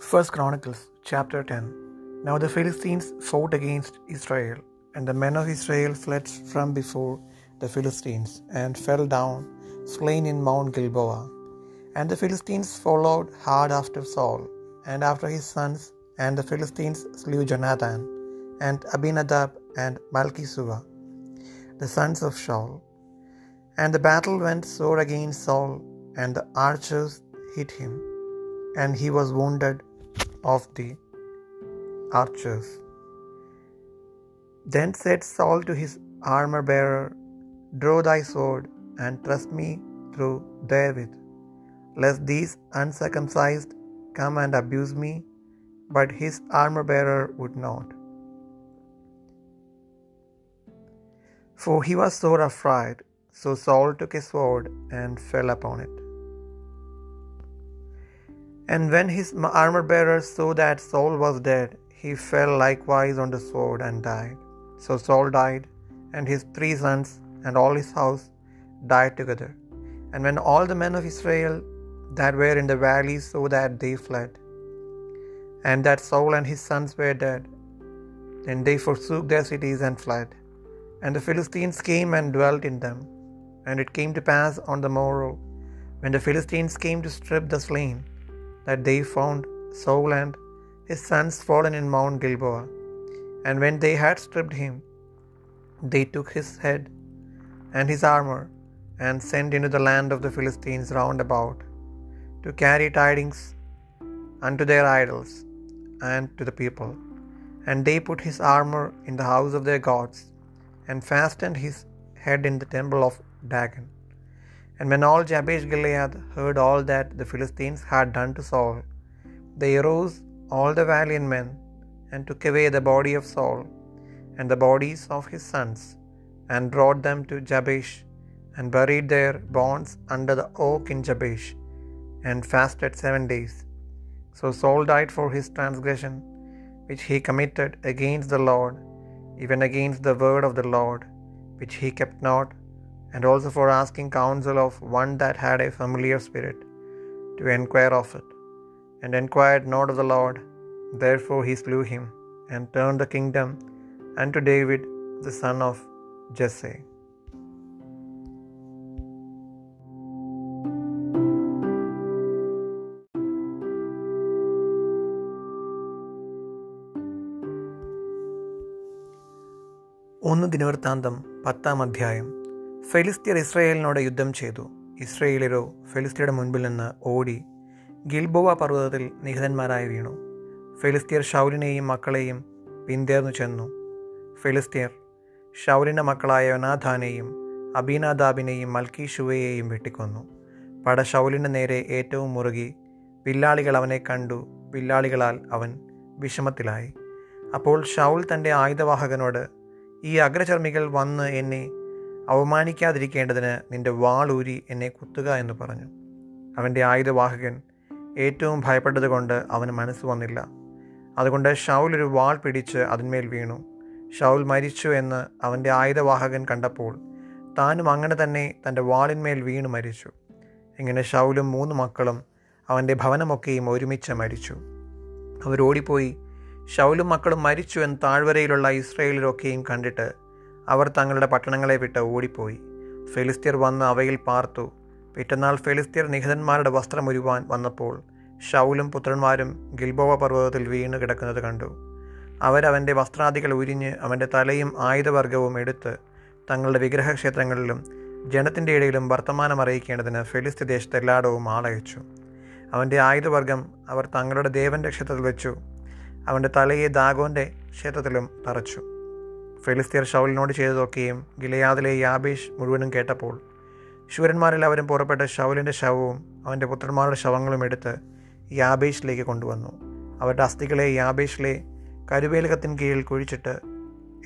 First Chronicles chapter 10 Now the Philistines fought against Israel, and the men of Israel fled from before the Philistines, and fell down, slain in Mount Gilboa. And the Philistines followed hard after Saul, and after his sons, and the Philistines slew Jonathan, and Abinadab, and Malchishua, the sons of Saul. And the battle went sore against Saul, and the archers hit him, and he was wounded of the archers. Then said Saul to his armor bearer, Draw thy sword, and thrust me through therewith, lest these uncircumcised come and abuse me. But his armor bearer would not. For he was sore afraid. So Saul took his sword and fell upon it. And when his armor bearer saw that Saul was dead, he fell likewise on the sword and died. So Saul died, and his three sons and all his house died together. And when all the men of Israel that were in the valley saw that, they fled, and that Saul and his sons were dead, then they forsook their cities and fled. And the Philistines came and dwelt in them. And it came to pass on the morrow, when the Philistines came to strip the slain, that they found Saul and his sons fallen in Mount Gilboa. And when they had stripped him, they took his head and his armor, and sent into the land of the Philistines round about, to carry tidings unto their idols and to the people. And they put his armor in the house of their gods, and fastened his head in the temple of Dagon. And when all Jabesh Gilead heard all that the Philistines had done to Saul, they arose all the valiant men, and took away the body of Saul, and the bodies of his sons, and brought them to Jabesh, and buried their bones under the oak in Jabesh, and fasted seven days. So Saul died for his transgression, which he committed against the Lord, even against the word of the Lord, which he kept not, and also for asking counsel of one that had a familiar spirit, to enquire of it, and enquired not of the Lord. Therefore he slew him, and turned the kingdom unto David the son of Jesse. ഒന്ന് ദിനവൃത്താന്തം പത്താം അധ്യായം ഫെലിസ്തീർ ഇസ്രയേലിനോട് യുദ്ധം ചെയ്തു. ഇസ്രയേലരോ ഫെലിസ്തീയുടെ മുൻപിൽ നിന്ന് ഓടി ഗിൽബോവ പർവതത്തിൽ നിഹിതന്മാരായി വീണു. ഫെലിസ്തീർ ഷൗലിനെയും മക്കളെയും പിന്തേർന്നു ചെന്നു. ഫെലിസ്തീർ ഷൗലിന്റെ മക്കളായ യോനാഥാനെയും അബീനാദാബിനെയും മൽക്കി ഷുവയെയും വെട്ടിക്കൊന്നു. പട ഷൗലിന്റെ നേരെ ഏറ്റവും മുറുകി വില്ലാളികൾ അവനെ കണ്ടു. വില്ലാളികളാൽ അവൻ വിഷമത്തിലായി. അപ്പോൾ ഷൗൽ തന്റെ ആയുധവാഹകനോട് ഈ അഗ്രചർമ്മികൾ വന്ന് എന്നെ അവമാനിക്കാതിരിക്കേണ്ടതിന് നിന്റെ വാളൂരി എന്നെ കുത്തുക എന്ന് പറഞ്ഞു. അവന്റെ ആയുധവാഹകൻ ഏറ്റവും ഭയപ്പെട്ടതുകൊണ്ട് അവന് മനസ്സ് വന്നില്ല. അതുകൊണ്ട് ഷൗൽ ഒരു വാൾ പിടിച്ച് അതിന്മേൽ വീണു. ഷൗൽ മരിച്ചു എന്ന് അവന്റെ ആയുധവാഹകൻ കണ്ടപ്പോൾ താനും അങ്ങനെ തന്നെ തന്റെ വാളിന്മേൽ വീണു മരിച്ചു. ഇങ്ങനെ ഷൗലും മൂന്ന് മക്കളും അവന്റെ ഭവനമൊക്കെയും ഒരുമിച്ച് മരിച്ചു. അവരോടിപ്പോയി ഷൗലും മക്കളും മരിച്ചു എന്ന് താഴ്വരയിലുള്ള ഇസ്രയേലിലൊക്കെയും കണ്ടിട്ട് അവർ തങ്ങളുടെ പട്ടണങ്ങളെ വിട്ട് ഓടിപ്പോയി. ഫെലിസ്തീർ വന്ന് അവയിൽ പാർത്തു. പിറ്റന്നാൾ ഫെലിസ്തീർ നിഹിതന്മാരുടെ വസ്ത്രം ഉരുവാൻ വന്നപ്പോൾ ഷൗലും പുത്രന്മാരും ഗിൽബോവ പർവതത്തിൽ വീണ് കിടക്കുന്നത് കണ്ടു. അവരവന്റെ വസ്ത്രാദികൾ ഉരിഞ്ഞ് അവന്റെ തലയും ആയുധവർഗവും എടുത്ത് തങ്ങളുടെ വിഗ്രഹക്ഷേത്രങ്ങളിലും ജനത്തിന്റെ ഇടയിലും വർത്തമാനം അറിയിക്കേണ്ടതിന് ഫെലിസ്തി ദേശത്ത് എല്ലായിടവും ആളയച്ചു. അവന്റെ ആയുധവർഗം അവർ തങ്ങളുടെ ദേവന്റെ ക്ഷേത്രത്തിൽ വെച്ചു. അവന്റെ തലയെ ദാഗോന്റെ ക്ഷേത്രത്തിലും തറച്ചു. ഫെലിസ്തീർ ഷൗലിനോട് ചെയ്തതൊക്കെയും ഗിലയാദിലെ യാബേഷ് മുഴുവനും കേട്ടപ്പോൾ ശൂരന്മാരെല്ലാവരും പുറപ്പെട്ട ഷൗലിന്റെ ശവവും അവന്റെ പുത്രന്മാരുടെ ശവങ്ങളും എടുത്ത് യാബേഷിലേക്ക് കൊണ്ടുവന്നു. അവരുടെ അസ്ഥികളെ യാബേഷിലെ കരുവേലകത്തിന് കീഴിൽ കുഴിച്ചിട്ട്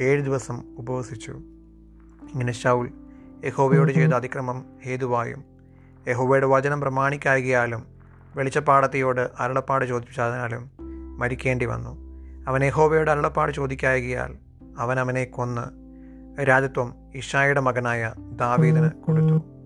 ഏഴ് ദിവസം ഉപവസിച്ചു. ഇങ്ങനെ ഷൗൽ യഹോവയോട് ചെയ്ത അതിക്രമം ഹേതുവായും യഹോവയുടെ വചനം പ്രമാണിക്കായകിയാലും വെളിച്ചപ്പാടത്തെയോട് അരുളപ്പാട് ചോദിച്ചതിനാലും മരിക്കേണ്ടി വന്നു. അവൻ യഹോവയുടെ അരുളപ്പാട് ചോദിക്കായകയാൽ അവൻ അവനെ കൊന്ന് രാജ്യത്വം ഇഷായുടെ മകനായ ദാവീദിന് കൊടുത്തു.